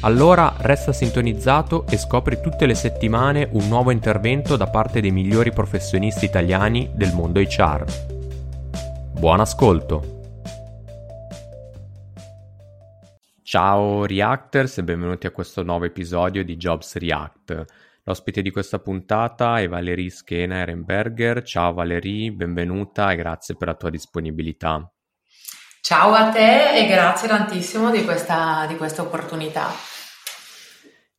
Allora resta sintonizzato e scopri tutte le settimane un nuovo intervento da parte dei migliori professionisti italiani del mondo HR. Buon ascolto! Ciao Reactors e benvenuti a questo nuovo episodio di Jobs React. L'ospite di questa puntata è Valerie Schena Ehrenberger. Ciao Valerie, benvenuta e grazie per la tua disponibilità. Ciao a te e grazie tantissimo di questa, di questa opportunità.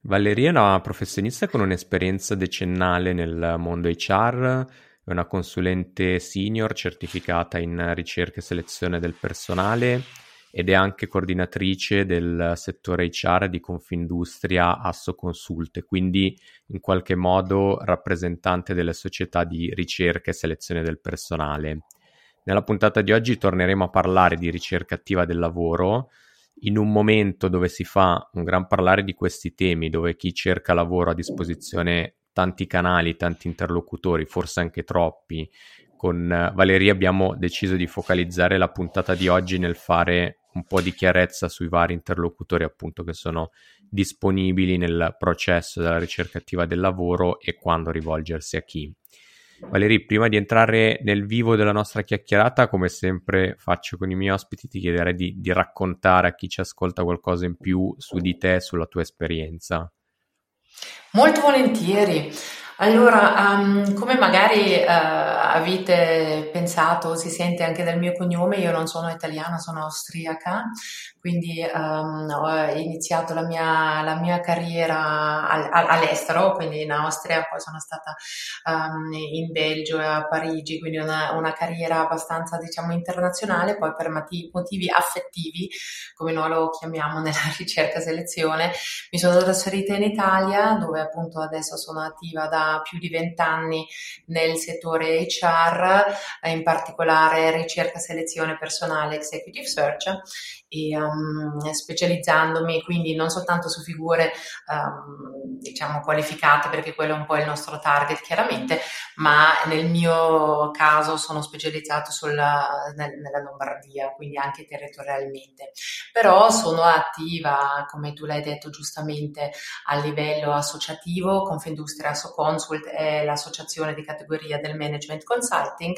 Valeria è una professionista con un'esperienza decennale nel mondo HR, è una consulente senior certificata in ricerca e selezione del personale ed è anche coordinatrice del settore HR di Confindustria Asso Consulte, quindi in qualche modo rappresentante delle società di ricerca e selezione del personale. Nella puntata di oggi torneremo a parlare di ricerca attiva del lavoro, in un momento dove si fa un gran parlare di questi temi, dove chi cerca lavoro ha a disposizione tanti canali, tanti interlocutori, forse anche troppi, con eh, Valeria abbiamo deciso di focalizzare la puntata di oggi nel fare un po' di chiarezza sui vari interlocutori appunto che sono disponibili nel processo della ricerca attiva del lavoro e quando rivolgersi a chi. Valerie, prima di entrare nel vivo della nostra chiacchierata, come sempre faccio con i miei ospiti, ti chiederei di, di raccontare a chi ci ascolta qualcosa in più su di te, sulla tua esperienza. Molto volentieri. Allora, um, come magari uh, avete pensato, si sente anche dal mio cognome, io non sono italiana, sono austriaca, quindi um, ho iniziato la mia, la mia carriera al, all'estero, quindi in Austria, poi sono stata um, in Belgio e a Parigi, quindi una, una, carriera abbastanza diciamo internazionale, poi per motivi, motivi affettivi, come noi lo chiamiamo nella ricerca selezione, mi sono trasferita in Italia, dove appunto adesso sono attiva da più di vent'anni nel settore HR, eh, in particolare ricerca, selezione personale, executive search e um, specializzandomi quindi non soltanto su figure um, diciamo qualificate perché quello è un po' il nostro target chiaramente ma nel mio caso sono specializzato sulla, nel, nella Lombardia quindi anche territorialmente. Però sono attiva come tu l'hai detto giustamente a livello associativo Confindustria Consult è l'associazione di categoria del management consulting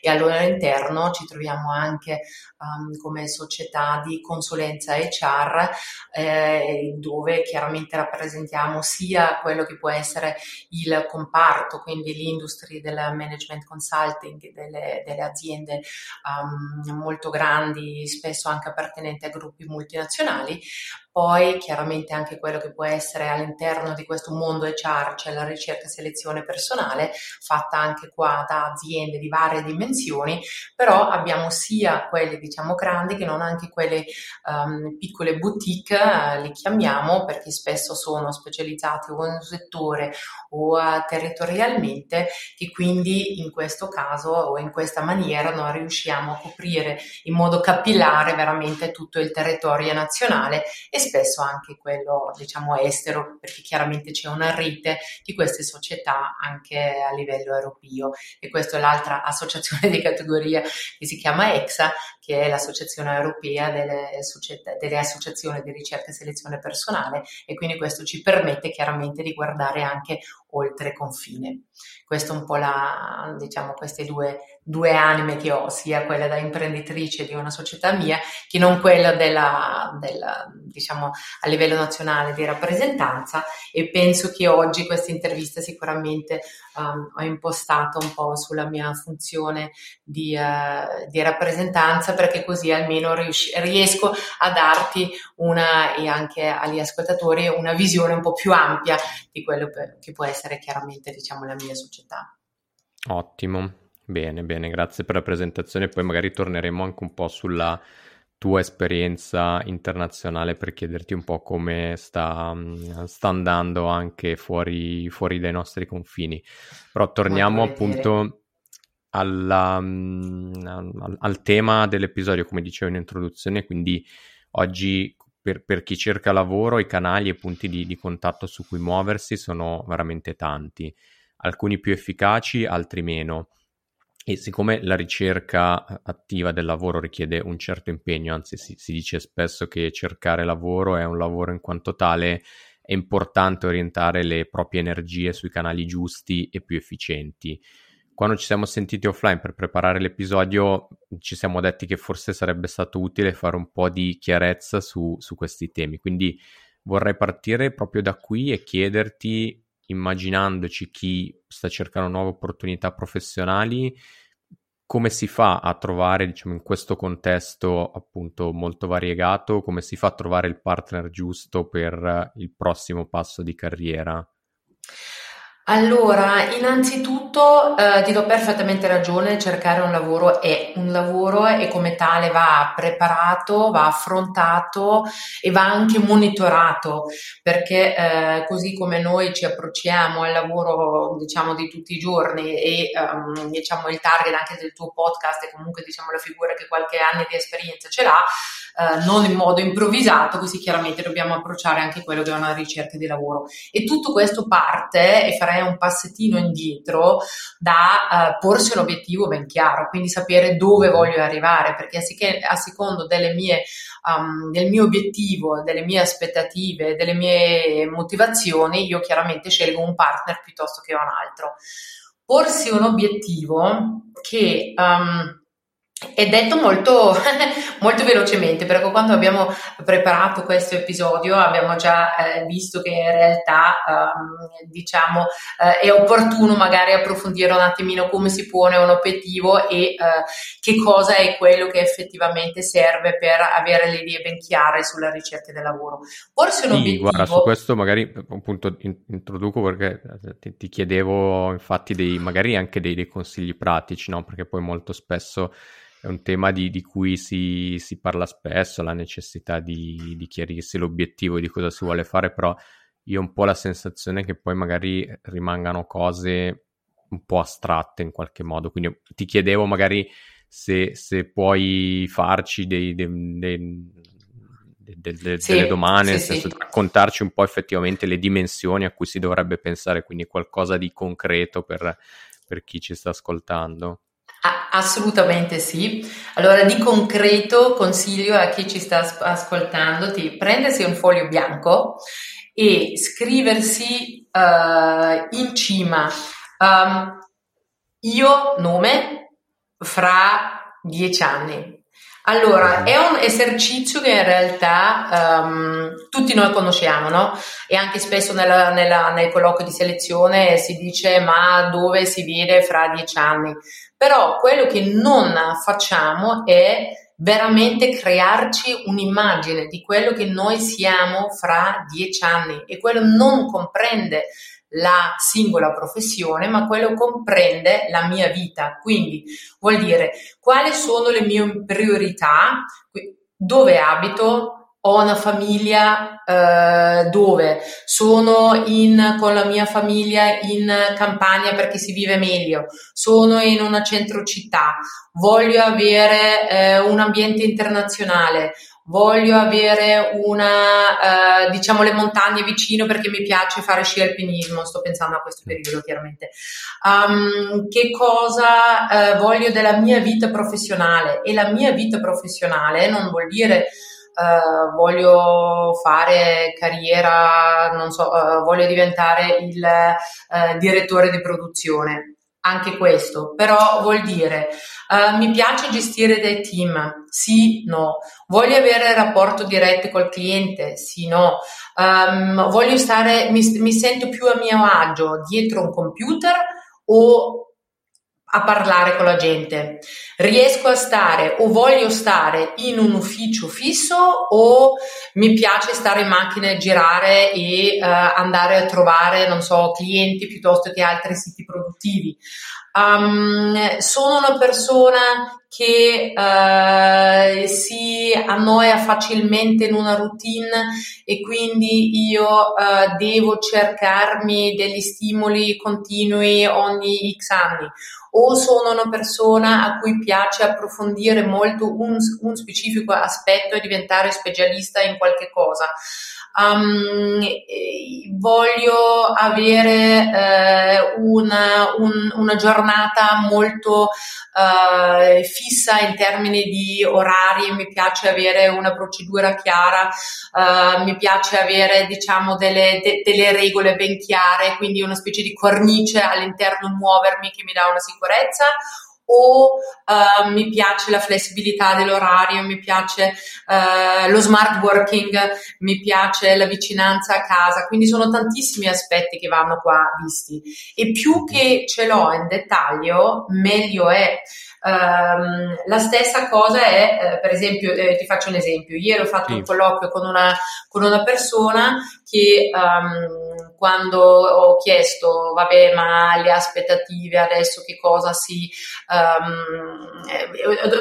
e al loro interno ci troviamo anche um, come società di consulenza HR eh, dove chiaramente rappresentiamo sia quello che può essere il comparto, quindi l'industria del management consulting delle, delle aziende um, molto grandi, spesso anche appartenenti a gruppi multinazionali, poi chiaramente anche quello che può essere all'interno di questo mondo HR, cioè la ricerca e selezione personale, fatta anche qua da aziende di varie dimensioni, però abbiamo sia quelle diciamo grandi che non anche quelle um, piccole boutique, uh, li chiamiamo perché spesso sono specializzate o in un settore o uh, territorialmente, che quindi in questo caso o in questa maniera non riusciamo a coprire in modo capillare veramente tutto il territorio nazionale e spesso anche quello diciamo estero, perché chiaramente c'è una rete di queste società anche a livello europeo e questa è l'altra associazione di categoria che si chiama EXA, che è l'associazione europea delle, società, delle associazioni di ricerca e selezione personale e quindi questo ci permette chiaramente di guardare anche oltre confine. Questo è un po' la, diciamo, queste due, due anime che ho, sia quella da imprenditrice di una società mia, che non quella della, della, diciamo, a livello nazionale di rappresentanza e penso che oggi questa intervista sicuramente um, ho impostato un po' sulla mia funzione di, uh, di rappresentanza perché così almeno rius- riesco a darti una e anche agli ascoltatori una visione un po' più ampia di quello che può essere chiaramente diciamo la mia società società. Ottimo, bene, bene, grazie per la presentazione. Poi magari torneremo anche un po' sulla tua esperienza internazionale per chiederti un po' come sta, sta andando anche fuori, fuori, dai nostri confini. Però torniamo appunto alla, al, al, tema dell'episodio, come dicevo in introduzione, quindi oggi per, per, chi cerca lavoro i canali e punti di, di contatto su cui muoversi sono veramente tanti alcuni più efficaci, altri meno. E siccome la ricerca attiva del lavoro richiede un certo impegno, anzi si, si, dice spesso che cercare lavoro è un lavoro in quanto tale, è importante orientare le proprie energie sui canali giusti e più efficienti. Quando ci siamo sentiti offline per preparare l'episodio, ci siamo detti che forse sarebbe stato utile fare un po' di chiarezza su, su questi temi. Quindi vorrei partire proprio da qui e chiederti immaginandoci chi sta cercando nuove opportunità professionali, come si fa a trovare, diciamo, in questo contesto appunto molto variegato, come si fa a trovare il partner giusto per il prossimo passo di carriera? Allora, innanzitutto eh, ti do perfettamente ragione, cercare un lavoro è un lavoro e come tale va preparato, va affrontato e va anche monitorato, perché eh, così come noi ci approcciamo al lavoro, diciamo, di tutti i giorni e um, diciamo il target anche del tuo podcast e comunque diciamo la figura che qualche anno di esperienza ce l'ha, eh, non in modo improvvisato, così chiaramente dobbiamo approcciare anche quello che è una ricerca di lavoro. E tutto questo parte, e farei un passettino indietro, da uh, porsi un obiettivo ben chiaro, quindi sapere dove voglio arrivare, perché a secondo delle mie, um, del mio obiettivo, delle mie aspettative, delle mie motivazioni, io chiaramente scelgo un partner piuttosto che un altro. Porsi un obiettivo che um, è detto molto, molto velocemente perché quando abbiamo preparato questo episodio abbiamo già eh, visto che in realtà um, diciamo eh, è opportuno magari approfondire un attimino come si pone un obiettivo e eh, che cosa è quello che effettivamente serve per avere le idee ben chiare sulla ricerca del lavoro. Forse un sì, obiettivo... guarda, su questo magari appunto introduco perché eh, ti, ti chiedevo infatti dei, magari anche dei, dei consigli pratici, no? Perché poi molto spesso è un tema di, di cui si, si, parla spesso, la necessità di, di, chiarirsi l'obiettivo di cosa si vuole fare, però io ho un po' la sensazione che poi magari rimangano cose un po' astratte in qualche modo. Quindi ti chiedevo magari se, se puoi farci dei, dei, dei de, de, sì, delle domande, sì, nel senso sì. raccontarci un po' effettivamente le dimensioni a cui si dovrebbe pensare, quindi qualcosa di concreto per, per chi ci sta ascoltando. Assolutamente sì. Allora, di concreto consiglio a chi ci sta ascoltando di prendersi un foglio bianco e scriversi uh, in cima um, io nome fra dieci anni. Allora, è un esercizio che in realtà um, tutti noi conosciamo, no? E anche spesso nella, nella, nei colloqui di selezione si dice ma dove si vede fra dieci anni? Però quello che non facciamo è veramente crearci un'immagine di quello che noi siamo fra dieci anni. E quello non comprende la singola professione, ma quello comprende la mia vita. Quindi vuol dire quali sono le mie priorità, dove abito, ho una famiglia eh, dove? Sono in, con la mia famiglia in campagna perché si vive meglio, sono in una centro città, voglio avere eh, un ambiente internazionale, voglio avere una, eh, diciamo, le montagne vicino perché mi piace fare sci alpinismo, sto pensando a questo periodo chiaramente. Um, che cosa eh, voglio della mia vita professionale? E la mia vita professionale non vuol dire uh, voglio fare carriera, non so, uh, voglio diventare il uh, direttore di produzione. Anche questo, però vuol dire mi piace gestire dei team, sì, no. Voglio avere rapporto diretto col cliente, sì, no. Um, voglio stare, mi, mi sento più a mio agio dietro un computer o a parlare con la gente. Riesco a stare o voglio stare in un ufficio fisso o mi piace stare in macchina e girare e uh, andare a trovare, non so, clienti piuttosto che altri siti produttivi. Um, sono una persona che uh, si annoia facilmente in una routine e quindi io uh, devo cercarmi degli stimoli continui ogni x anni o sono una persona a cui piace approfondire molto un, un specifico aspetto e diventare specialista in qualche cosa. Um, voglio avere eh, una, un, una, giornata molto eh, fissa in termini di orari, mi piace avere una procedura chiara, eh, mi piace avere diciamo delle, de, delle regole ben chiare, quindi una specie di cornice all'interno muovermi che mi dà una sicurezza o uh, mi piace la flessibilità dell'orario, mi piace uh, lo smart working, mi piace la vicinanza a casa, quindi sono tantissimi aspetti che vanno qua visti e più che ce l'ho in dettaglio meglio è. Um, la stessa cosa è, eh, per esempio, eh, ti faccio un esempio, ieri ho fatto sì. un colloquio con una, con una persona che um, quando ho chiesto, vabbè, ma le aspettative adesso che cosa si, um,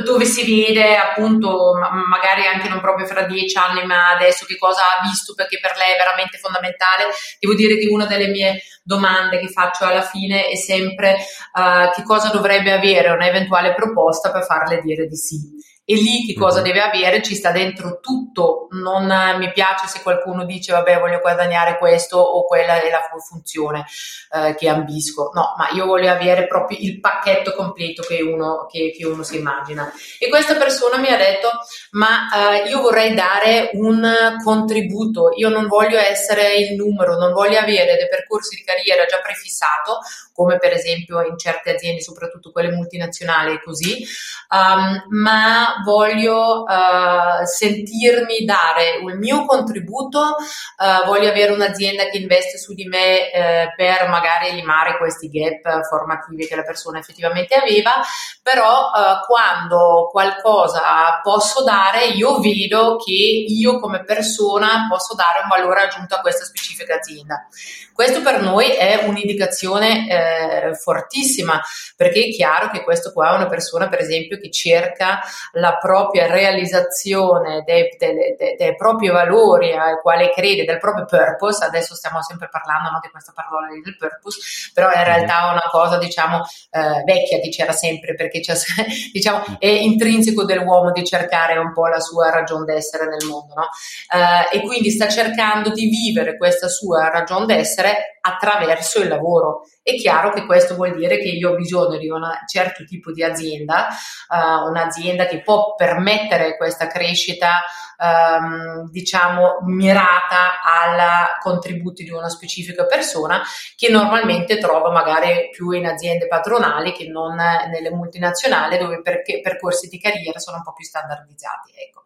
dove si vede appunto, magari anche non proprio fra dieci anni, ma adesso che cosa ha visto perché per lei è veramente fondamentale, devo dire che una delle mie domande che faccio alla fine è sempre uh, che cosa dovrebbe avere un'eventuale proposta per farle dire di sì e lì che cosa mm-hmm. deve avere? Ci sta dentro tutto, non mi piace se qualcuno dice vabbè voglio guadagnare questo o quella è la funzione eh, che ambisco, no, ma io voglio avere proprio il pacchetto completo che uno, che, che uno si immagina. E questa persona mi ha detto ma eh, io vorrei dare un contributo, io non voglio essere il numero, non voglio avere dei percorsi di carriera già prefissato, come per esempio in certe aziende, soprattutto quelle multinazionali così, um, ma voglio uh, sentirmi dare il mio contributo, uh, voglio avere un'azienda che investe su di me uh, per magari limare questi gap formativi che la persona effettivamente aveva, però quando qualcosa posso dare, io vedo che io come persona posso dare un valore aggiunto a questa specifica azienda. Questo per noi è un'indicazione fortissima perché è chiaro che questo qua è una persona per esempio che cerca la propria realizzazione dei, dei, dei, dei propri valori ai quali crede, del proprio purpose, adesso stiamo sempre parlando no, di questa parola del purpose, però in realtà è una cosa diciamo eh, vecchia che c'era sempre perché diciamo, è intrinseco dell'uomo di cercare un po' la sua ragione d'essere nel mondo no? eh, e quindi sta cercando di vivere questa sua ragione d'essere essere attraverso il lavoro. È chiaro che questo vuol dire che io ho bisogno di un certo tipo di azienda, uh, un'azienda che può permettere questa crescita, um, diciamo, mirata ai contributi di una specifica persona che normalmente trovo magari più in aziende patronali che non nelle multinazionali dove i percorsi di carriera sono un po' più standardizzati. Ecco.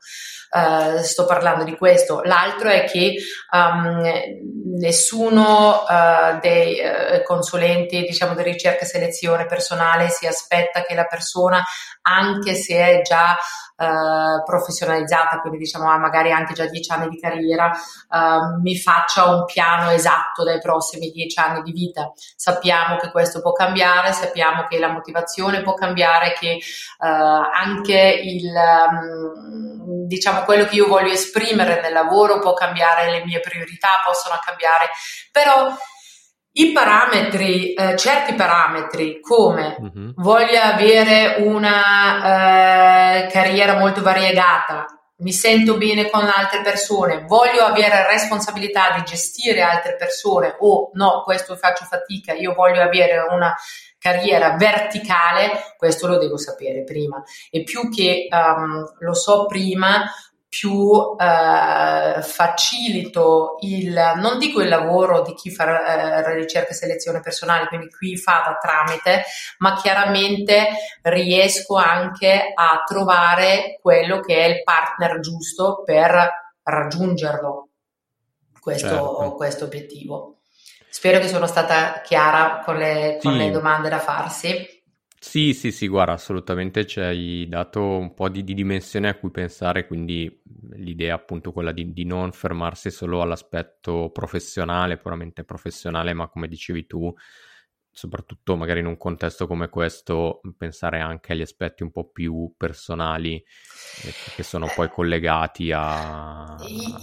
Uh, sto parlando di questo. L'altro è che um, nessuno uh, dei uh, consulenti diciamo, di ricerca e selezione personale si aspetta che la persona, anche se è già Uh, professionalizzata, quindi diciamo ha magari anche già dieci anni di carriera, uh, mi faccia un piano esatto dai prossimi dieci anni di vita. Sappiamo che questo può cambiare, sappiamo che la motivazione può cambiare, che uh, anche il um, diciamo quello che io voglio esprimere nel lavoro può cambiare, le mie priorità possono cambiare, però i parametri, eh, certi parametri come uh-huh. voglio avere una eh, carriera molto variegata, mi sento bene con altre persone, voglio avere responsabilità di gestire altre persone o no, questo faccio fatica, io voglio avere una carriera verticale, questo lo devo sapere prima. E più che um, lo so prima, più eh, facilito il, non dico il lavoro di chi fa eh, ricerca e selezione personale, quindi qui fa da tramite, ma chiaramente riesco anche a trovare quello che è il partner giusto per raggiungerlo, questo, certo. questo obiettivo. Spero che sono stata chiara con le, con sì. le domande da farsi. Sì, sì, sì, guarda, assolutamente ci hai dato un po' di, di dimensione a cui pensare, quindi l'idea appunto quella di, di, non fermarsi solo all'aspetto professionale, puramente professionale, ma come dicevi tu, soprattutto magari in un contesto come questo, pensare anche agli aspetti un po' più personali eh, che sono poi collegati a...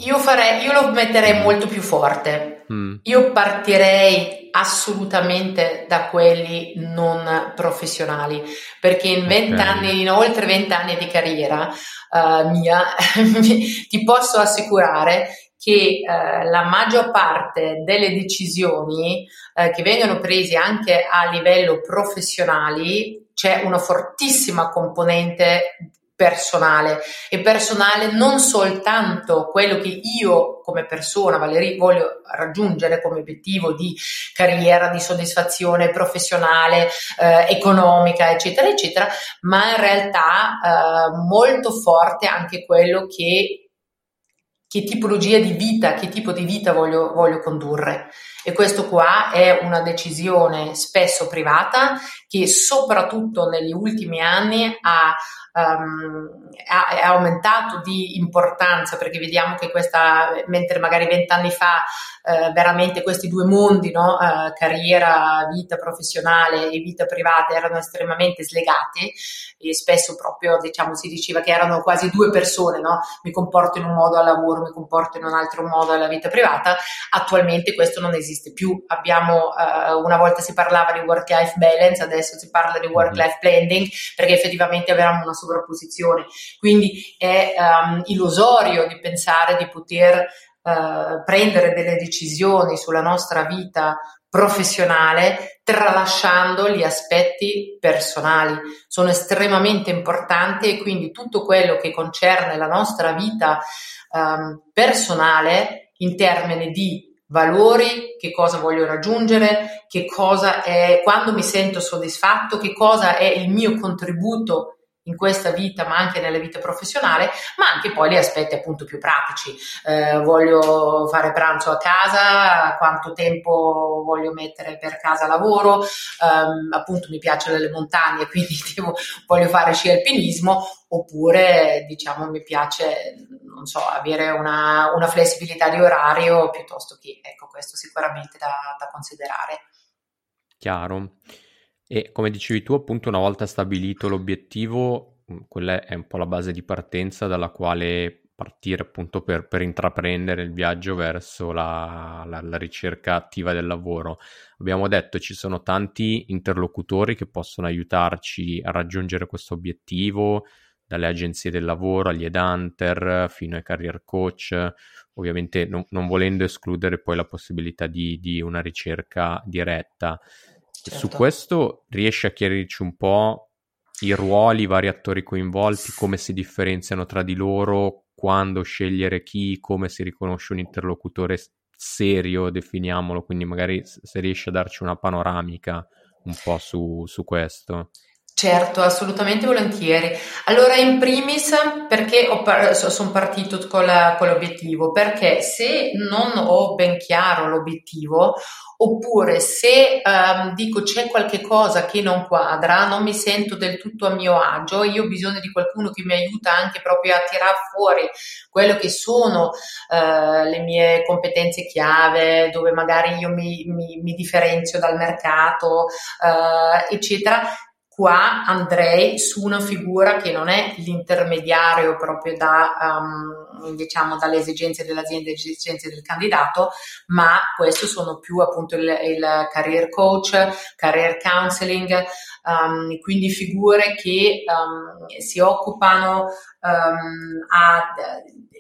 Io, farei, io lo metterei mm. molto più forte. Mm. Io partirei assolutamente da quelli non professionali, perché in vent'anni, okay. in oltre vent'anni di carriera uh, mia, ti posso assicurare che eh, la maggior parte delle decisioni eh, che vengono prese anche a livello professionale c'è una fortissima componente personale. E personale non soltanto quello che io come persona, Valerie, voglio raggiungere come obiettivo di carriera, di soddisfazione professionale, eh, economica, eccetera, eccetera, ma in realtà eh, molto forte anche quello che che tipologia di vita, che tipo di vita voglio, voglio condurre. E questo qua è una decisione spesso privata che soprattutto negli ultimi anni ha um, è aumentato di importanza perché vediamo che questa, mentre magari vent'anni fa eh, veramente questi due mondi, no? eh, carriera, vita professionale e vita privata erano estremamente slegati e spesso proprio diciamo si diceva che erano quasi due persone, no? mi comporto in un modo al lavoro, mi comporto in un altro modo alla vita privata, attualmente questo non esiste più, abbiamo eh, una volta si parlava di work-life balance, adesso si parla di work-life blending perché effettivamente avevamo una sovrapposizione. Quindi è um, illusorio di pensare di poter uh, prendere delle decisioni sulla nostra vita professionale tralasciando gli aspetti personali. Sono estremamente importanti e quindi tutto quello che concerne la nostra vita um, personale in termini di valori, che cosa voglio raggiungere, che cosa è, quando mi sento soddisfatto, che cosa è il mio contributo in questa vita, ma anche nella vita professionale, ma anche poi gli aspetti appunto più pratici. Eh, voglio fare pranzo a casa, quanto tempo voglio mettere per casa lavoro, um, appunto mi piacciono le montagne, quindi devo, voglio fare sci alpinismo, oppure diciamo mi piace, non so, avere una, una flessibilità di orario piuttosto che, ecco, questo sicuramente da, da considerare. Chiaro. E come dicevi tu, appunto, una volta stabilito l'obiettivo, mm, quella è un po' la base di partenza dalla quale partire appunto per, per intraprendere il viaggio verso la, la, la, ricerca attiva del lavoro. Abbiamo detto ci sono tanti interlocutori che possono aiutarci a raggiungere questo obiettivo, dalle agenzie del lavoro agli headhunter fino ai career coach, ovviamente non, non volendo escludere poi la possibilità di, di una ricerca diretta. Certo. Su questo riesci a chiarirci un po' i ruoli, i vari attori coinvolti, come si differenziano tra di loro, quando scegliere chi, come si riconosce un interlocutore serio, definiamolo, quindi magari se riesci a darci una panoramica un po' su, su questo. Certo, assolutamente volentieri. Allora, in primis, perché par- sono partito con, la, con, l'obiettivo? Perché se non ho ben chiaro l'obiettivo, oppure se um, dico c'è qualche cosa che non quadra, non mi sento del tutto a mio agio, io ho bisogno di qualcuno che mi aiuta anche proprio a tirare fuori quello che sono uh, le mie competenze chiave, dove magari io mi, mi, mi differenzio dal mercato, uh, eccetera Qua andrei su una figura che non è l'intermediario proprio da, um, diciamo, dalle esigenze dell'azienda e le esigenze del candidato, ma questo sono più appunto il, il career coach, career counseling, um, quindi figure che um, si occupano a,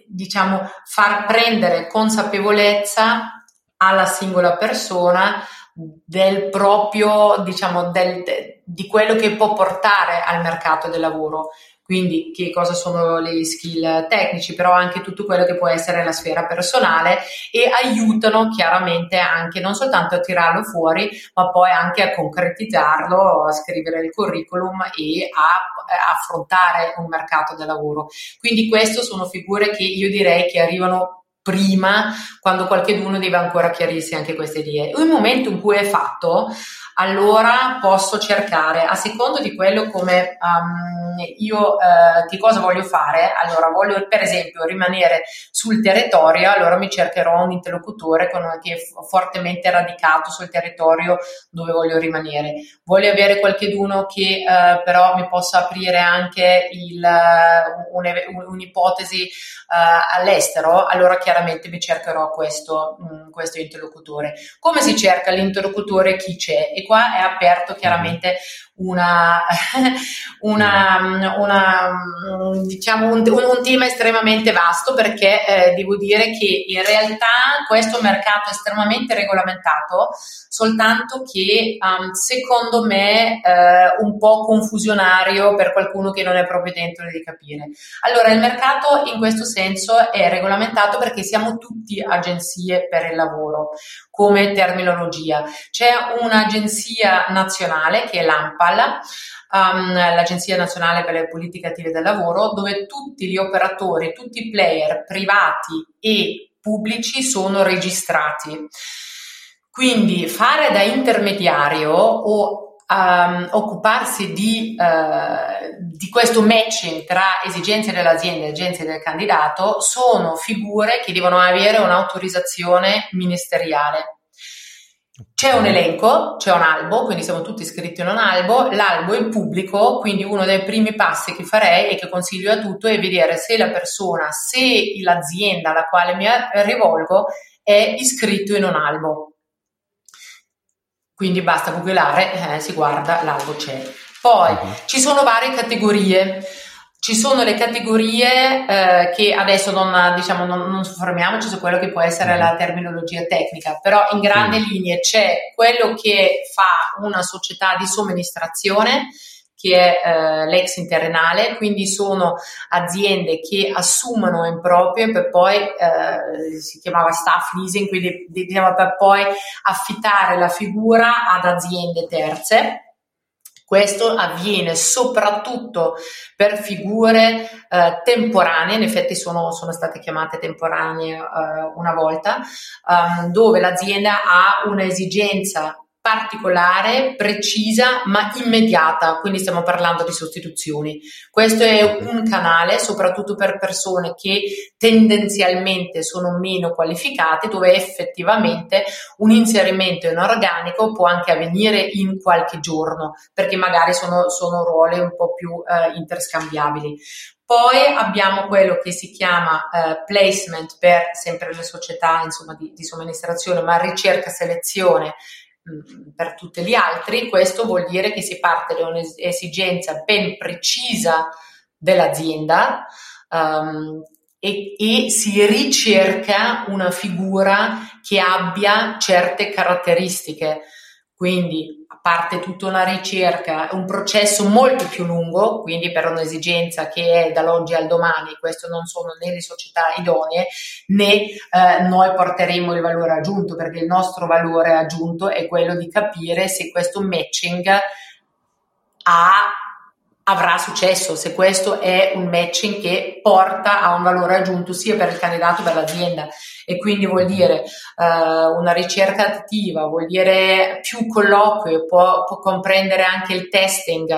diciamo, far prendere consapevolezza alla singola persona del proprio, diciamo, del, di quello che può portare al mercato del lavoro. quindi che cosa sono le skill tecnici, però anche tutto quello che può essere la sfera personale e aiutano chiaramente anche non soltanto a tirarlo fuori, ma poi anche a concretizzarlo, a scrivere il curriculum e a affrontare un mercato del lavoro. Quindi queste sono figure che io direi che arrivano prima, quando qualcuno deve ancora chiarirsi anche queste idee. Il momento in cui è fatto, allora posso cercare, a secondo di quello come um, io uh, che cosa voglio fare, allora voglio per esempio rimanere sul territorio, allora mi cercherò un interlocutore con, che è fortemente radicato sul territorio dove voglio rimanere. Voglio avere qualcuno che uh, però mi possa aprire anche il, uh, un, un'ipotesi all'estero, allora chiaramente mi cercherò questo, um, questo interlocutore. Come si cerca l'interlocutore? Chi c'è? E qua è aperto chiaramente una, una, una diciamo un, un, tema estremamente vasto perché eh, devo dire che in realtà questo mercato è estremamente regolamentato soltanto che um, secondo me eh, un po' confusionario per qualcuno che non è proprio dentro di capire. Allora il mercato in questo senso è regolamentato perché siamo tutti agenzie per il lavoro come terminologia. C'è un'agenzia nazionale che è l'AMPAL, um, l'Agenzia Nazionale per le Politiche Attive del Lavoro, dove tutti gli operatori, tutti i player privati e pubblici sono registrati. Quindi fare da intermediario o Um, occuparsi di, uh, di, questo matching tra esigenze dell'azienda e esigenze del candidato sono figure che devono avere un'autorizzazione ministeriale. C'è un elenco, c'è un albo, quindi siamo tutti iscritti in un albo, l'albo è pubblico, quindi uno dei primi passi che farei e che consiglio a tutto è vedere se la persona, se l'azienda alla quale mi rivolgo è iscritto in un albo. Quindi basta googlare, eh, si guarda, l'albo c'è. Poi uh-huh. ci sono varie categorie. Ci sono le categorie eh, che adesso non, diciamo, non, non soffermiamoci su quello che può essere la terminologia tecnica, però in grandi linee c'è quello che fa una società di somministrazione, che è eh, l'ex internale, quindi sono aziende che assumono in proprio per poi, eh, si chiamava staff leasing, quindi diciamo per poi affittare la figura ad aziende terze. Questo avviene soprattutto per figure eh, temporanee, in effetti sono, sono, state chiamate temporanee eh, una volta, um, dove l'azienda ha un'esigenza particolare, precisa ma immediata, quindi stiamo parlando di sostituzioni. Questo è un canale soprattutto per persone che tendenzialmente sono meno qualificate, dove effettivamente un inserimento in organico può anche avvenire in qualche giorno, perché magari sono, sono ruoli un po' più eh, interscambiabili. Poi abbiamo quello che si chiama eh, placement per sempre le società insomma, di, di somministrazione, ma ricerca selezione per tutti gli altri, questo vuol dire che si parte da un'esigenza ben precisa dell'azienda um, e, e, si ricerca una figura che abbia certe caratteristiche. Quindi parte tutta una ricerca, un processo molto più lungo, quindi per un'esigenza che è dall'oggi al domani, questo non sono né le società idonee né eh, noi porteremo il valore aggiunto, perché il nostro valore aggiunto è quello di capire se questo matching ha avrà successo se questo è un matching che porta a un valore aggiunto sia per il candidato che per l'azienda. E quindi vuol dire uh, una ricerca attiva, vuol dire più colloquio, può, può comprendere anche il testing,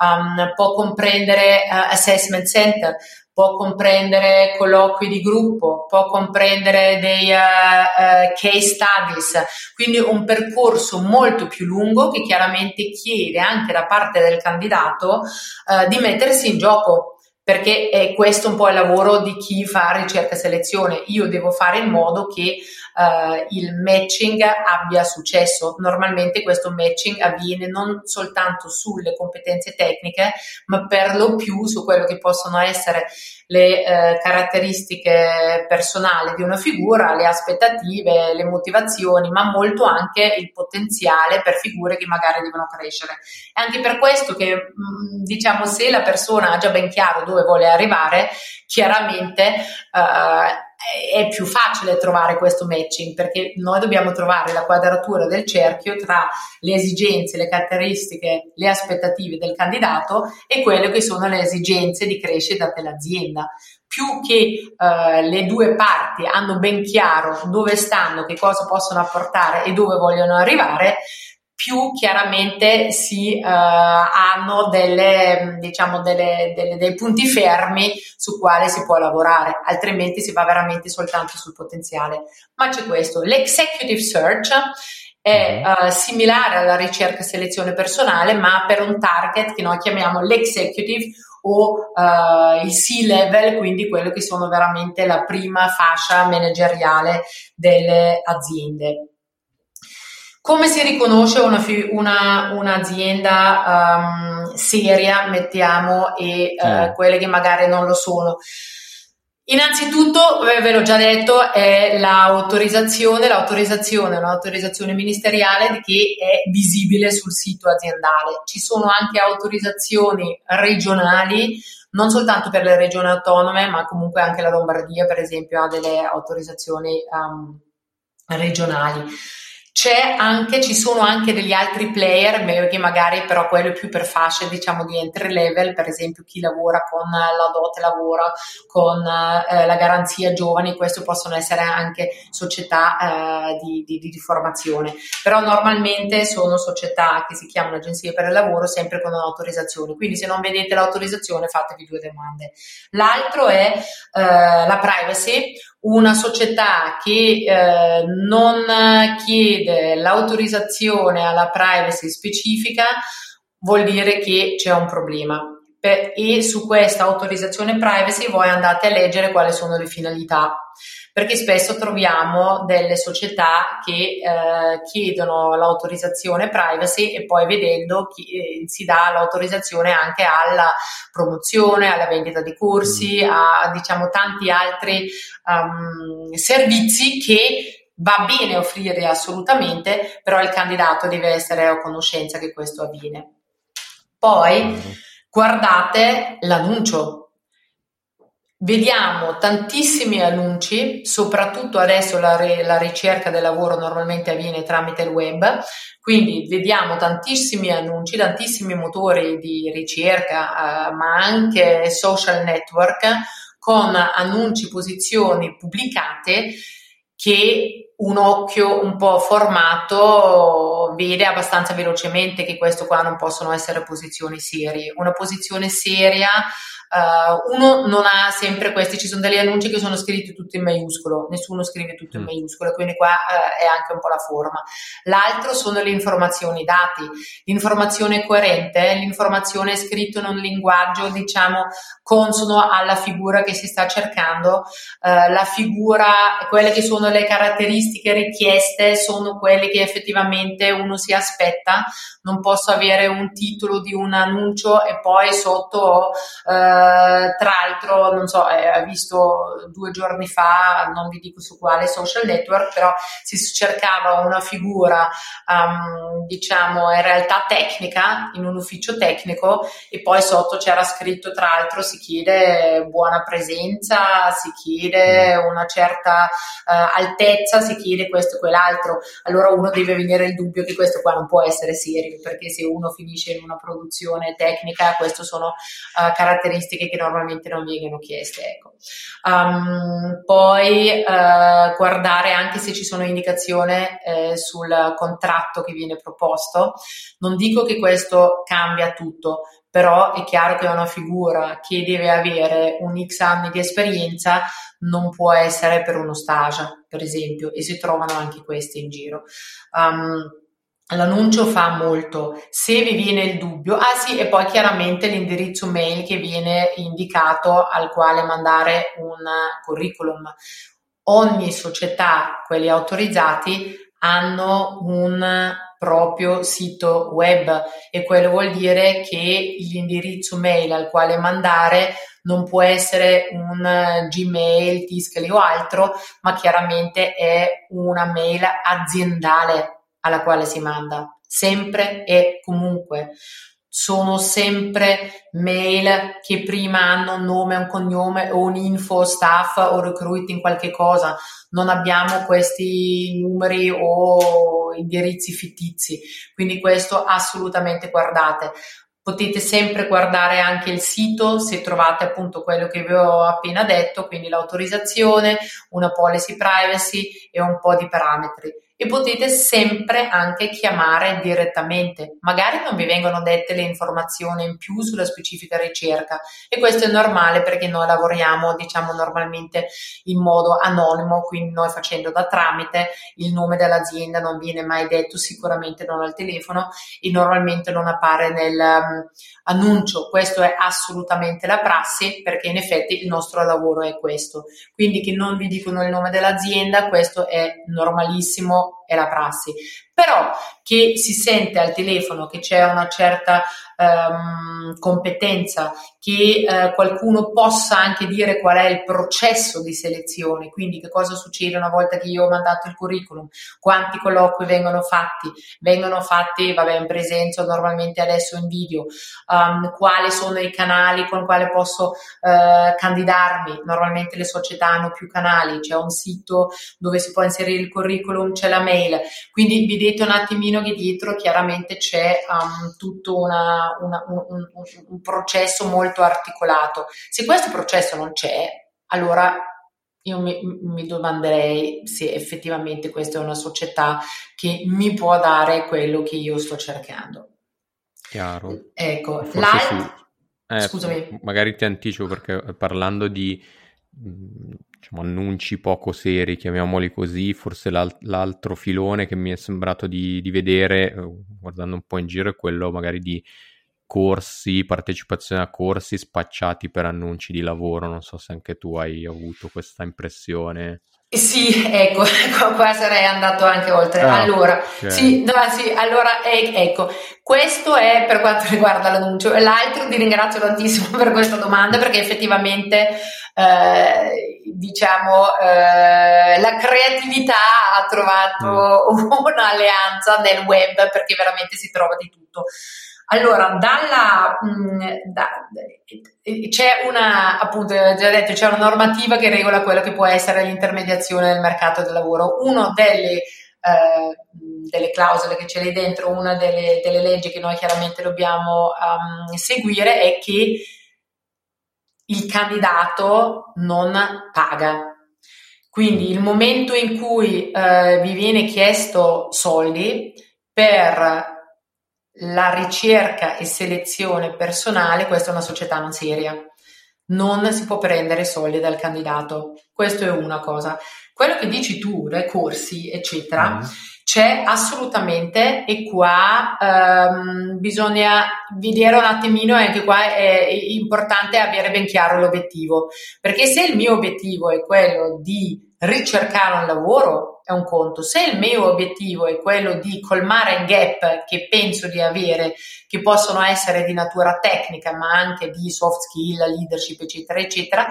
um, può comprendere uh, assessment center, può comprendere colloqui di gruppo, può comprendere dei uh, uh, case studies, quindi un percorso molto più lungo che chiaramente chiede anche da parte del candidato uh, di mettersi in gioco perché è questo un po' il lavoro di chi fa ricerca e selezione. Io devo fare in modo che uh, il matching abbia successo. Normalmente questo matching avviene non soltanto sulle competenze tecniche, ma per lo più su quello che possono essere le eh, caratteristiche personali di una figura, le aspettative, le motivazioni, ma molto anche il potenziale per figure che magari devono crescere. È anche per questo che, mh, diciamo, se la persona ha già ben chiaro dove vuole arrivare, chiaramente eh, è più facile trovare questo matching perché noi dobbiamo trovare la quadratura del cerchio tra le esigenze, le caratteristiche, le aspettative del candidato e quelle che sono le esigenze di crescita dell'azienda. Più che uh, le due parti hanno ben chiaro dove stanno, che cosa possono apportare e dove vogliono arrivare, più chiaramente si uh, hanno delle, diciamo, delle, delle, dei punti fermi su quale si può lavorare, altrimenti si va veramente soltanto sul potenziale. Ma c'è questo, l'executive search è uh, similare alla ricerca e selezione personale, ma per un target che noi chiamiamo l'executive o uh, il C-level, quindi quello che sono veramente la prima fascia manageriale delle aziende. Come si riconosce una, una, un'azienda um, seria, mettiamo, e uh, quelle che magari non lo sono? Innanzitutto, ve l'ho già detto, è l'autorizzazione, l'autorizzazione è un'autorizzazione ministeriale che è visibile sul sito aziendale. Ci sono anche autorizzazioni regionali, non soltanto per le regioni autonome, ma comunque anche la Lombardia, per esempio, ha delle autorizzazioni um, regionali. C'è anche, ci sono anche degli altri player, che magari però quello più per fasce, diciamo, di entry level, per esempio chi lavora con la dote lavora con eh, la garanzia giovani, queste possono essere anche società eh, di, di, di, formazione, però normalmente sono società che si chiamano agenzie per il lavoro sempre con un'autorizzazione, quindi se non vedete l'autorizzazione fatevi due domande. L'altro è eh, la privacy, una società che eh, non chiede l'autorizzazione alla privacy specifica vuol dire che c'è un problema. e su questa autorizzazione privacy voi andate a leggere quali sono le finalità perché spesso troviamo delle società che eh, chiedono l'autorizzazione privacy e poi vedendo chi, eh, si dà l'autorizzazione anche alla promozione, alla vendita di corsi, mm. a diciamo tanti altri um, servizi che va bene offrire assolutamente, però il candidato deve essere a conoscenza che questo avviene. Poi mm. guardate l'annuncio, Vediamo tantissimi annunci, soprattutto adesso la, re, la, ricerca del lavoro normalmente avviene tramite il web, quindi vediamo tantissimi annunci, tantissimi motori di ricerca, eh, ma anche social network con annunci, posizioni pubblicate che un occhio un po' formato vede abbastanza velocemente che questo qua non possono essere posizioni serie. Una posizione seria Uh, uno non ha sempre questi, ci sono degli annunci che sono scritti tutti in maiuscolo, nessuno scrive tutto in mm. maiuscolo, quindi qua uh, è anche un po' la forma. L'altro sono le informazioni dati, l'informazione coerente, l'informazione scritta in un linguaggio, diciamo, consono alla figura che si sta cercando, uh, la figura, quelle che sono le caratteristiche richieste sono quelle che effettivamente uno si aspetta, non posso avere un titolo di un annuncio e poi sotto tra l'altro, non so, eh, ha visto due giorni fa, non vi dico su quale social network, però si cercava una figura, um, diciamo, in realtà tecnica, in un ufficio tecnico e poi sotto c'era scritto, tra l'altro, si chiede buona presenza, si chiede mm. una certa uh, altezza, si chiede questo e quell'altro. Allora uno deve venire il dubbio che questo qua non può essere serio, perché se uno finisce in una produzione tecnica, queste sono uh, caratteristiche caratteristiche che normalmente non vengono chieste. Ecco. Um, poi uh, guardare anche se ci sono indicazioni eh, sul contratto che viene proposto. Non dico che questo cambia tutto, però è chiaro che una figura che deve avere un X anni di esperienza non può essere per uno stage, per esempio, e si trovano anche questi in giro. Um, L'annuncio fa molto. Se vi viene il dubbio, ah sì, e poi chiaramente l'indirizzo mail che viene indicato al quale mandare un curriculum. ogni società, quelli autorizzati, hanno un proprio sito web e quello vuol dire che l'indirizzo mail al quale mandare non può essere un Gmail, Tiscali o altro, ma chiaramente è una mail aziendale alla quale si manda, sempre e comunque sono sempre mail che prima hanno un nome, un cognome o un info, staff o recruiting, qualche cosa. Non abbiamo questi numeri o indirizzi fittizi. Quindi questo assolutamente guardate. Potete sempre guardare anche il sito se trovate appunto quello che vi ho appena detto, quindi l'autorizzazione, una policy privacy e un po' di parametri e potete sempre anche chiamare direttamente. Magari non vi vengono dette le informazioni in più sulla specifica ricerca e questo è normale perché noi lavoriamo diciamo normalmente in modo anonimo, quindi noi facendo da tramite il nome dell'azienda non viene mai detto, sicuramente non al telefono e normalmente non appare nel um, annuncio. Questo è assolutamente la prassi perché in effetti il nostro lavoro è questo. Quindi che non vi dicono il nome dell'azienda, questo è normalissimo è la prassi, però che si sente al telefono che c'è una certa um, competenza, che uh, qualcuno possa anche dire qual è il processo di selezione, quindi che cosa succede una volta che io ho mandato il curriculum, quanti colloqui vengono fatti, vengono fatti, vabbè, in presenza normalmente adesso in video, um, quali sono i canali con quale posso uh, candidarmi, normalmente le società hanno più canali, c'è un sito dove si può inserire il curriculum, c'è la mail, quindi vedete un attimino che dietro chiaramente c'è um, tutto una, una, un, un, un processo molto articolato. Se questo processo non c'è, allora io mi, mi, domanderei se effettivamente questa è una società che mi può dare quello che io sto cercando. Chiaro. Ecco, l'altro... Eh, Scusami. Magari ti anticipo perché parlando di diciamo, annunci poco seri, chiamiamoli così, forse l'al- l'altro filone che mi è sembrato di, di vedere, eh, guardando un po' in giro, è quello magari di corsi, partecipazione a corsi spacciati per annunci di lavoro. Non so se anche tu hai avuto questa impressione. Sì, ecco, qua sarei andato anche oltre. Ah, allora, okay. sì, no, sì, allora, ecco, questo è per quanto riguarda l'annuncio. L'altro ti ringrazio tantissimo per questa domanda perché effettivamente, eh, diciamo, eh, la creatività ha trovato mm. un'alleanza nel web perché veramente si trova di tutto. Allora, dalla, mh, mm, da, c'è una, appunto, già detto, c'è una normativa che regola quello che può essere l'intermediazione del mercato del lavoro. Una delle, eh, delle clausole che c'è lì dentro, una delle, delle, leggi che noi chiaramente dobbiamo um, seguire è che il candidato non paga. Quindi il momento in cui eh, vi viene chiesto soldi per la ricerca e selezione personale, questa è una società non seria. Non si può prendere soldi dal candidato. Questo è una cosa. Quello che dici tu, dai corsi, eccetera, mm. c'è assolutamente e qua um, bisogna vedere un attimino e anche qua è importante avere ben chiaro l'obiettivo. Perché se il mio obiettivo è quello di ricercare un lavoro è un conto. Se il mio obiettivo è quello di colmare gap che penso di avere, che possono essere di natura tecnica, ma anche di soft skill, leadership, eccetera, eccetera,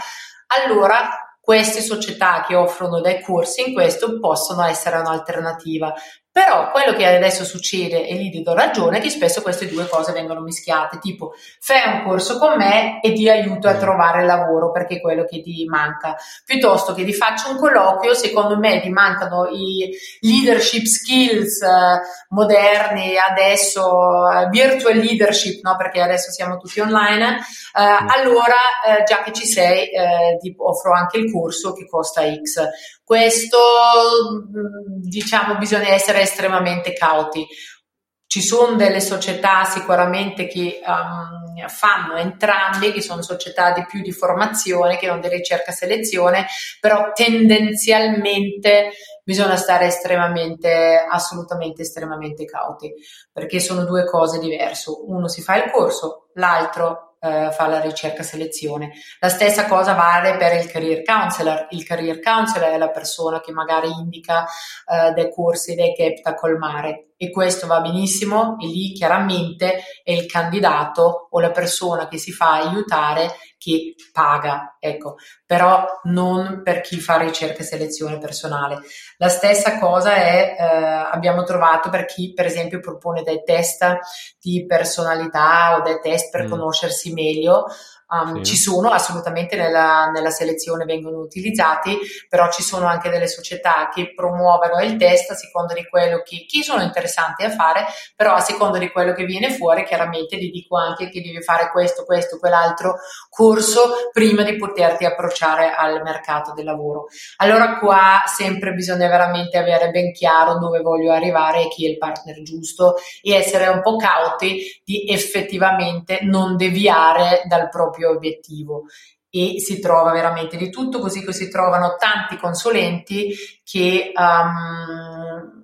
allora queste società che offrono dei corsi in questo possono essere un'alternativa. Però quello che adesso succede, e lì ti do ragione, è che spesso queste due cose vengono mischiate, tipo fai un corso con me e ti aiuto a trovare lavoro perché è quello che ti manca, piuttosto che ti faccio un colloquio, secondo me ti mancano i leadership skills eh, moderni, adesso eh, virtual leadership, no? perché adesso siamo tutti online, eh, allora eh, già che ci sei eh, ti offro anche il corso che costa X. Questo, mm, diciamo, bisogna essere estremamente cauti. Ci sono delle società sicuramente che um, fanno entrambi, che sono società di più di formazione che non di ricerca e selezione, però tendenzialmente bisogna stare estremamente, assolutamente estremamente cauti, perché sono due cose diverse. Uno si fa il corso, l'altro eh, fa la ricerca selezione. La stessa cosa vale per il career counselor. Il career counselor è la persona che magari indica eh, dei corsi, dei gap da colmare e questo va benissimo e lì chiaramente è il candidato o la persona che si fa aiutare che paga, ecco, però non per chi fa ricerca e selezione personale. La stessa cosa è, eh, abbiamo trovato per chi per esempio propone dei test di personalità o dei test per mm. conoscersi meglio, Um, sì. Ci sono assolutamente nella, nella, selezione vengono utilizzati, però ci sono anche delle società che promuovono il test a seconda di quello che chi sono interessanti a fare, però a seconda di quello che viene fuori, chiaramente gli dico anche che devi fare questo, questo, quell'altro corso prima di poterti approcciare al mercato del lavoro. Allora qua sempre bisogna veramente avere ben chiaro dove voglio arrivare e chi è il partner giusto e essere un po' cauti di effettivamente non deviare dal proprio proprio obiettivo. E si trova veramente di tutto, così che si trovano tanti consulenti che um,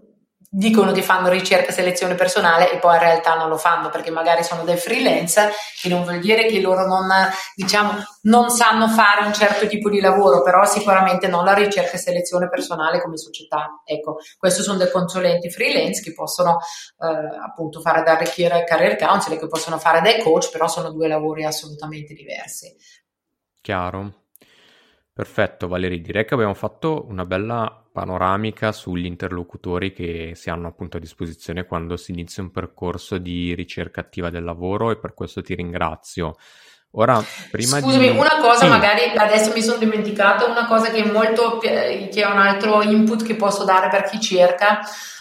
dicono che fanno ricerca e selezione personale e poi in realtà non lo fanno perché magari sono dei freelance che non vuol dire che loro non, diciamo, non sanno fare un certo tipo di lavoro, però sicuramente non la ricerca e selezione personale come società. Ecco, questi sono dei consulenti freelance che possono eh, appunto fare da career counselor, che possono fare dai coach, però sono due lavori assolutamente diversi. Chiaro. Perfetto, Valeria. Direi che abbiamo fatto una bella panoramica sugli interlocutori che si hanno appunto a disposizione quando si inizia un percorso di ricerca attiva del lavoro e per questo ti ringrazio. Ora, prima Scusami, di... una cosa sì. magari adesso mi sono dimenticata, una cosa che è molto, che è un altro input che posso dare per chi cerca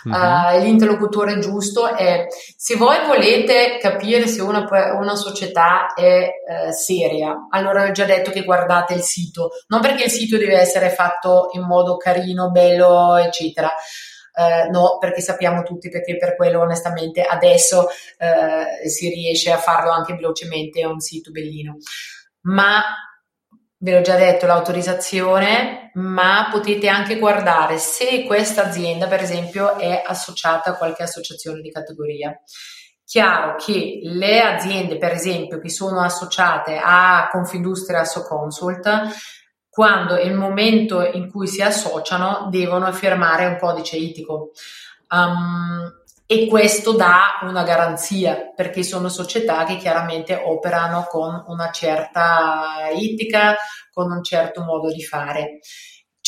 mm-hmm. uh, l'interlocutore giusto è se voi volete capire se una, una società è uh, seria, allora ho già detto che guardate il sito, non perché il sito deve essere fatto in modo carino, bello, eccetera eh, no, perché sappiamo tutti perché per quello onestamente adesso eh, si riesce a farlo anche velocemente, è un sito bellino. Ma ve l'ho già detto, l'autorizzazione, ma potete anche guardare se questa azienda, per esempio, è associata a qualche associazione di categoria. Chiaro che le aziende, per esempio, che sono associate a Confindustria Consult quando è il momento in cui si associano devono firmare un codice etico. Um, e questo dà una garanzia perché sono società che chiaramente operano con una certa etica, con un certo modo di fare.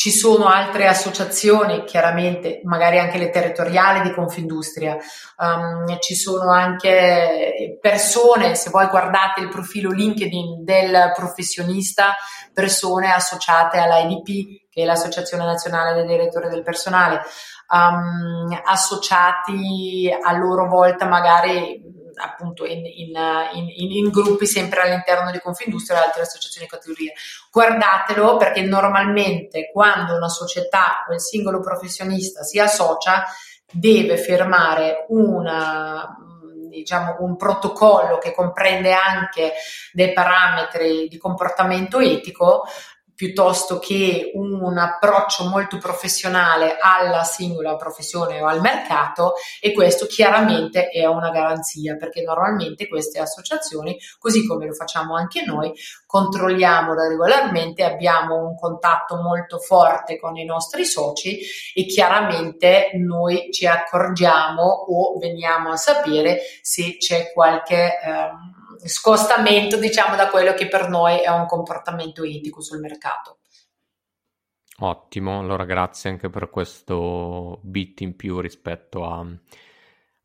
Ci sono altre associazioni, chiaramente, magari anche le territoriali di Confindustria, um, ci sono anche persone, se voi guardate il profilo LinkedIn del professionista, persone associate all'IDP, che è l'Associazione Nazionale dei Direttori del Personale, um, associati a loro volta magari appunto in, in, in, in, gruppi sempre all'interno di Confindustria e altre associazioni di categoria. Guardatelo perché normalmente quando una società o il singolo professionista si associa deve firmare una, diciamo, un protocollo che comprende anche dei parametri di comportamento etico piuttosto che un approccio molto professionale alla singola professione o al mercato e questo chiaramente è una garanzia perché normalmente queste associazioni, così come lo facciamo anche noi, controlliamo regolarmente, abbiamo un contatto molto forte con i nostri soci e chiaramente noi ci accorgiamo o veniamo a sapere se c'è qualche... Ehm, scostamento, diciamo, da quello che per noi è un comportamento etico sul mercato. Ottimo, allora grazie anche per questo bit in più rispetto a,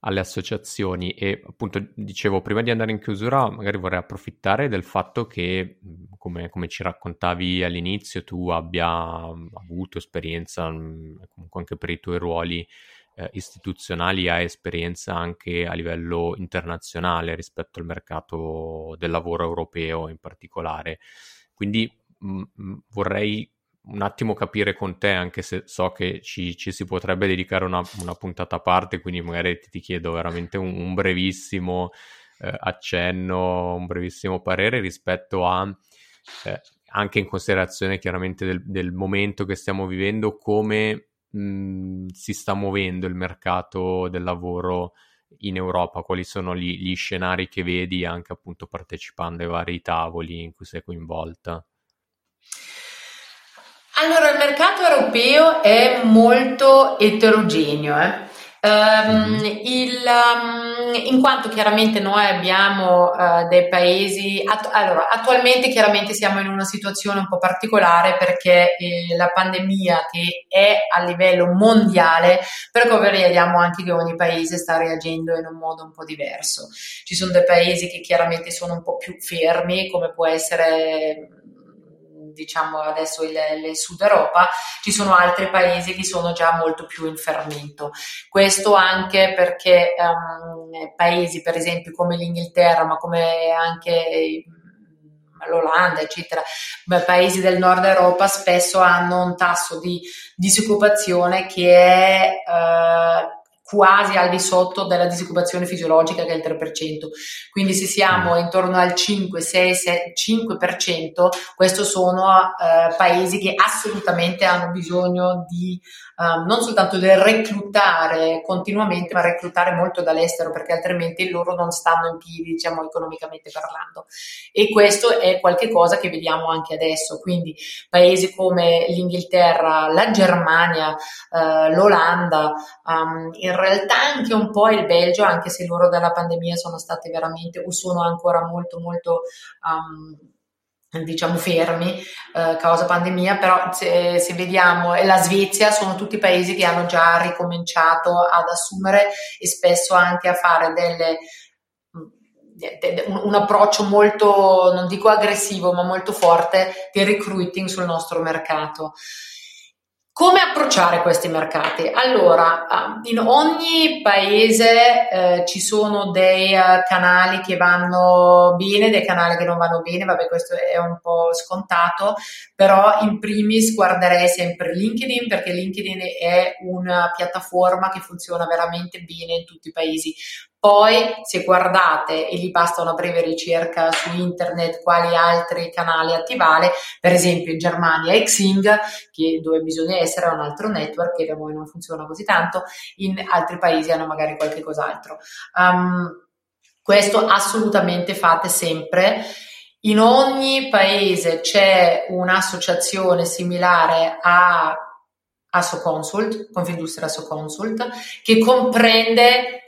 alle associazioni e appunto dicevo prima di andare in chiusura magari vorrei approfittare del fatto che come, come ci raccontavi all'inizio tu abbia avuto esperienza comunque anche per i tuoi ruoli eh, istituzionali ha esperienza anche a livello internazionale rispetto al mercato del lavoro europeo in particolare. Quindi mh, mm, mm, vorrei un attimo capire con te, anche se so che ci, ci si potrebbe dedicare una, una, puntata a parte, quindi magari ti, ti chiedo veramente un, un brevissimo eh, accenno, un brevissimo parere rispetto a, eh, anche in considerazione chiaramente del, del momento che stiamo vivendo, come mh, si sta muovendo il mercato del lavoro in Europa, quali sono gli, gli scenari che vedi anche appunto partecipando ai vari tavoli in cui sei coinvolta? Allora, il mercato europeo è molto eterogeneo. Eh? Um, il, um, in quanto chiaramente noi abbiamo uh, dei paesi, att- allora attualmente chiaramente siamo in una situazione un po' particolare perché eh, la pandemia che è a livello mondiale, però vediamo anche che ogni paese sta reagendo in un modo un po' diverso. Ci sono dei paesi che chiaramente sono un po' più fermi, come può essere diciamo adesso il, il, Sud Europa, ci sono altri paesi che sono già molto più in fermento. Questo anche perché um, paesi per esempio come l'Inghilterra, ma come anche l'Olanda, eccetera, paesi del nord Europa spesso hanno un tasso di disoccupazione che è uh, quasi al di sotto della disoccupazione fisiologica che è il 3%. Quindi se siamo mm. intorno al 5, 6, 6 5%, questi sono eh, paesi che assolutamente hanno bisogno di um, non soltanto del reclutare continuamente, ma reclutare molto dall'estero perché altrimenti loro non stanno in piedi, diciamo, economicamente parlando. E questo è qualcosa che vediamo anche adesso. Quindi paesi come l'Inghilterra, la Germania, uh, l'Olanda, um, in realtà anche un po' il Belgio, anche se loro dalla pandemia sono state veramente o sono ancora molto molto um, diciamo fermi eh, causa pandemia, però se, se, vediamo e la Svezia sono tutti paesi che hanno già ricominciato ad assumere e spesso anche a fare delle un, un approccio molto, non dico aggressivo, ma molto forte di recruiting sul nostro mercato. Come approcciare questi mercati? Allora, ah, in ogni paese eh, ci sono dei uh, canali che vanno bene, dei canali che non vanno bene, vabbè questo è un po' scontato, però in primis guarderei sempre LinkedIn perché LinkedIn è una piattaforma che funziona veramente bene in tutti i paesi. Poi, se guardate e gli basta una breve ricerca su internet quali altri canali attivare, per esempio in Germania Xing, che dove bisogna essere un altro network che da voi non funziona così tanto, in altri paesi hanno magari qualche cos'altro. Um, questo assolutamente fate sempre. In ogni paese c'è un'associazione similare a Assoconsult, Confindustria Assoconsult, che comprende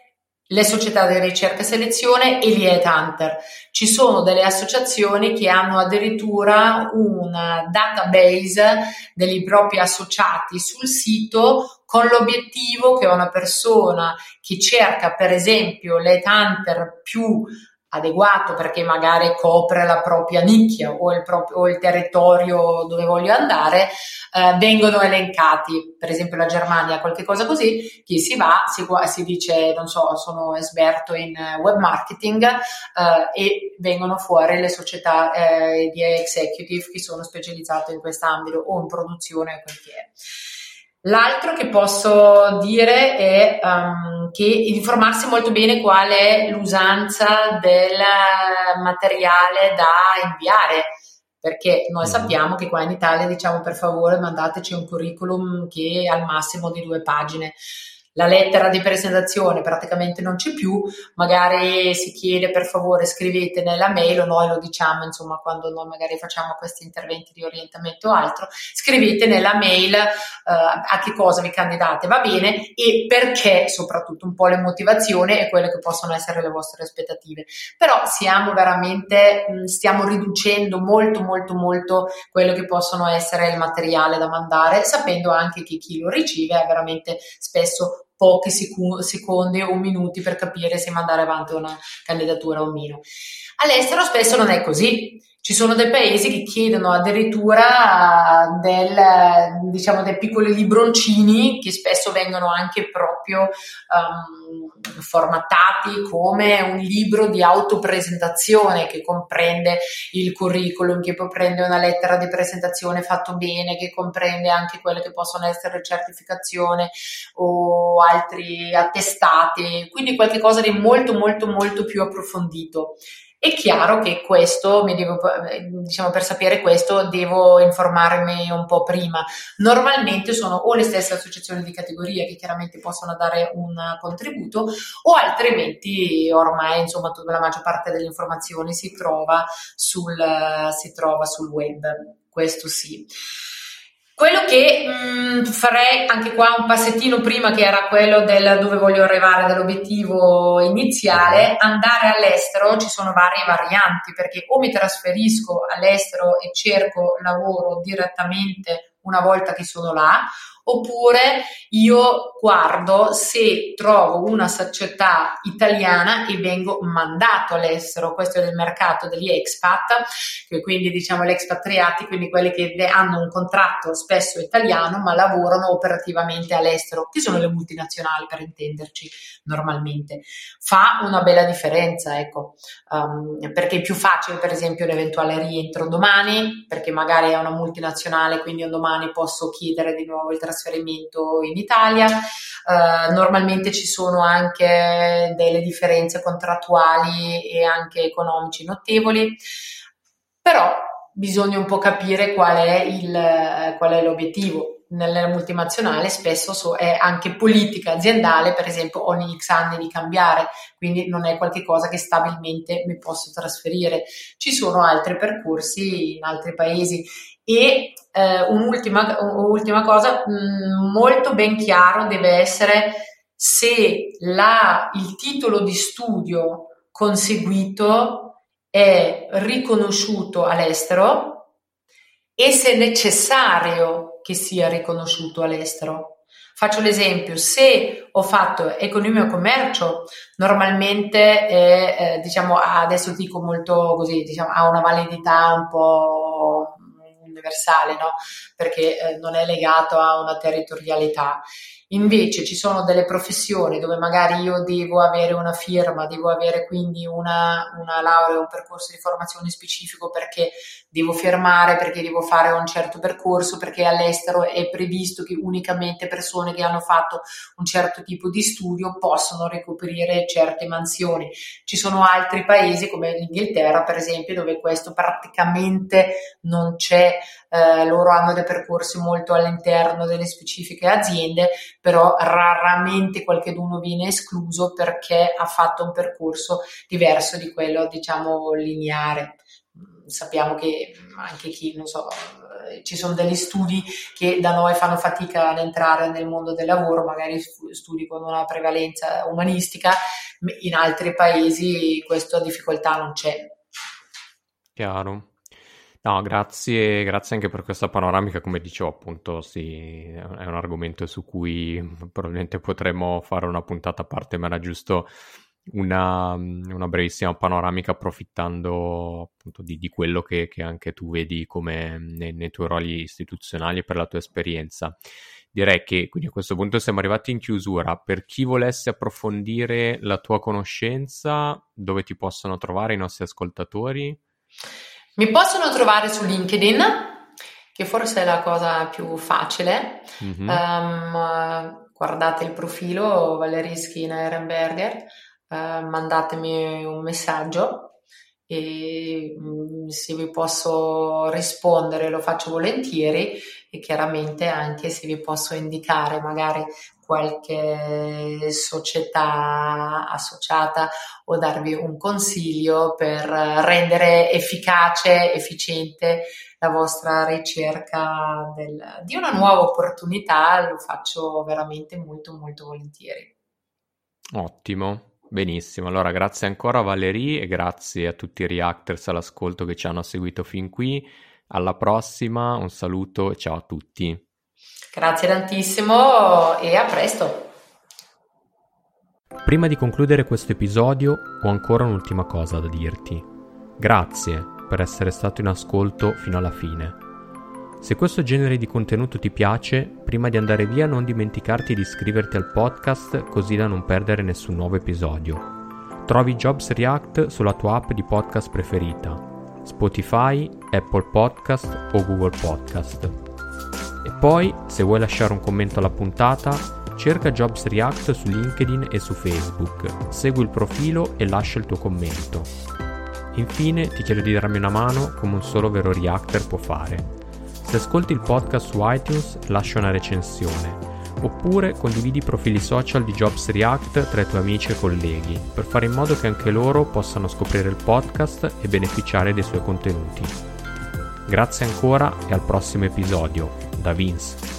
le società di ricerca e selezione e gli headhunter. Ci sono delle associazioni che hanno addirittura un database dei propri associati sul sito con l'obiettivo che una persona che cerca per esempio l'headhunter più adeguato perché magari copre la propria nicchia o il, proprio, o il territorio dove voglio andare, eh, vengono elencati. Per esempio la Germania, qualche cosa così, chi si va, si, si dice, non so, sono esperto in web marketing eh, e vengono fuori le società eh, di executive che sono specializzate in quest'ambito o in produzione o quel che è. L'altro che posso dire è um, che informarsi molto bene qual è l'usanza del materiale da inviare, perché noi mm. sappiamo che qua in Italia diciamo per favore mandateci un curriculum che è al massimo di due pagine la lettera di presentazione praticamente non c'è più, magari si chiede per favore scrivete nella mail o noi lo diciamo insomma quando noi magari facciamo questi interventi di orientamento o altro, scrivete nella mail uh, a che cosa vi candidate, va bene e perché soprattutto un po' le motivazioni e quelle che possono essere le vostre aspettative. Però siamo veramente, mh, stiamo riducendo molto molto molto quello che possono essere il materiale da mandare, sapendo anche che chi lo riceve è veramente spesso pochi secondi o minuti per capire se mandare avanti una candidatura o meno. All'estero spesso non è così. Ci sono dei paesi che chiedono addirittura del, diciamo, dei piccoli libroncini che spesso vengono anche proprio um, formattati come un libro di autopresentazione che comprende il curriculum, che comprende una lettera di presentazione fatto bene, che comprende anche quelle che possono essere certificazione o altri attestati, quindi qualcosa di molto molto molto più approfondito È chiaro che questo, mi devo, diciamo, per sapere questo devo informarmi un po' prima. Normalmente sono o le stesse associazioni di categoria che chiaramente possono dare un contributo o altrimenti ormai insomma la maggior parte delle informazioni si trova sul, si trova sul web. Questo sì. Quello che mh, mm, farei anche qua un passettino prima, che era quello del dove voglio arrivare, dell'obiettivo iniziale, andare all'estero ci sono varie varianti, perché o mi trasferisco all'estero e cerco lavoro direttamente una volta che sono là, oppure io guardo se trovo una società italiana e vengo mandato all'estero, questo è del mercato degli expat, quindi diciamo gli expatriati, quindi quelli che hanno un contratto spesso italiano ma lavorano operativamente all'estero, che sono le multinazionali per intenderci normalmente. Fa una bella differenza, ecco, um, perché è più facile per esempio l'eventuale rientro domani, perché magari è una multinazionale, quindi un domani posso chiedere di nuovo il trasferimento trasferimento in Italia. Uh, normalmente ci sono anche delle differenze contrattuali e anche economici notevoli, però bisogna un po' capire qual è, il, qual è l'obiettivo nella multinazionale spesso so, è anche politica aziendale, per esempio ogni X anni di cambiare, quindi non è qualcosa che stabilmente mi posso trasferire. Ci sono altri percorsi in altri paesi e eh, un'ultima, un'ultima cosa, mm, molto ben chiaro deve essere se la, il titolo di studio conseguito è riconosciuto all'estero e se è necessario che sia riconosciuto all'estero. Faccio l'esempio, se ho fatto economia e commercio, normalmente è, eh, diciamo, adesso dico molto così, diciamo, ha una validità un po' universale, no? perché eh, non è legato a una territorialità. Invece ci sono delle professioni dove magari io devo avere una firma, devo avere quindi una, una laurea, un percorso di formazione specifico perché devo firmare, perché devo fare un certo percorso, perché all'estero è previsto che unicamente persone che hanno fatto un certo tipo di studio possono ricoprire certe mansioni. Ci sono altri paesi come l'Inghilterra, per esempio, dove questo praticamente non c'è, eh, loro hanno dei percorsi molto all'interno delle specifiche aziende, però raramente qualcuno viene escluso perché ha fatto un percorso diverso di quello, diciamo, lineare. Sappiamo che anche chi, non so, ci sono degli studi che da noi fanno fatica ad entrare nel mondo del lavoro, magari studi con una prevalenza umanistica, in altri paesi questa difficoltà non c'è. Chiaro. No, grazie, grazie anche per questa panoramica, come dicevo appunto, sì, è un argomento su cui probabilmente potremmo fare una puntata a parte, ma era giusto una, una brevissima panoramica approfittando appunto di, di quello che, che, anche tu vedi come nei, nei tuoi ruoli istituzionali e per la tua esperienza. Direi che quindi a questo punto siamo arrivati in chiusura. Per chi volesse approfondire la tua conoscenza, dove ti possono trovare i nostri ascoltatori? Mi possono trovare su LinkedIn, che forse è la cosa più facile. Mm-hmm. Um, guardate il profilo Valerischi Ehrenberger, uh, mandatemi un messaggio e um, se vi posso rispondere lo faccio volentieri e chiaramente anche se vi posso indicare magari qualche società associata o darvi un consiglio per rendere efficace, efficiente la vostra ricerca del, di una nuova opportunità, lo faccio veramente molto molto volentieri. Ottimo. Benissimo, allora grazie ancora Valerie e grazie a tutti i reactors all'ascolto che ci hanno seguito fin qui. Alla prossima, un saluto e ciao a tutti. Grazie tantissimo e a presto. Prima di concludere questo episodio ho ancora un'ultima cosa da dirti. Grazie per essere stato in ascolto fino alla fine. Se questo genere di contenuto ti piace, prima di andare via non dimenticarti di iscriverti al podcast così da non perdere nessun nuovo episodio. Trovi Jobs React sulla tua app di podcast preferita Spotify, Apple Podcast o Google Podcast. E poi, se vuoi lasciare un commento alla puntata, cerca Jobs React su LinkedIn e su Facebook, segui il profilo e lascia il tuo commento. Infine ti chiedo di darmi una mano come un solo vero reactor può fare. Se ascolti il podcast su iTunes, lascia una recensione oppure condividi i profili social di Jobs React tra i tuoi amici e colleghi per fare in modo che anche loro possano scoprire il podcast e beneficiare dei suoi contenuti. Grazie ancora e al prossimo episodio. Da Vince.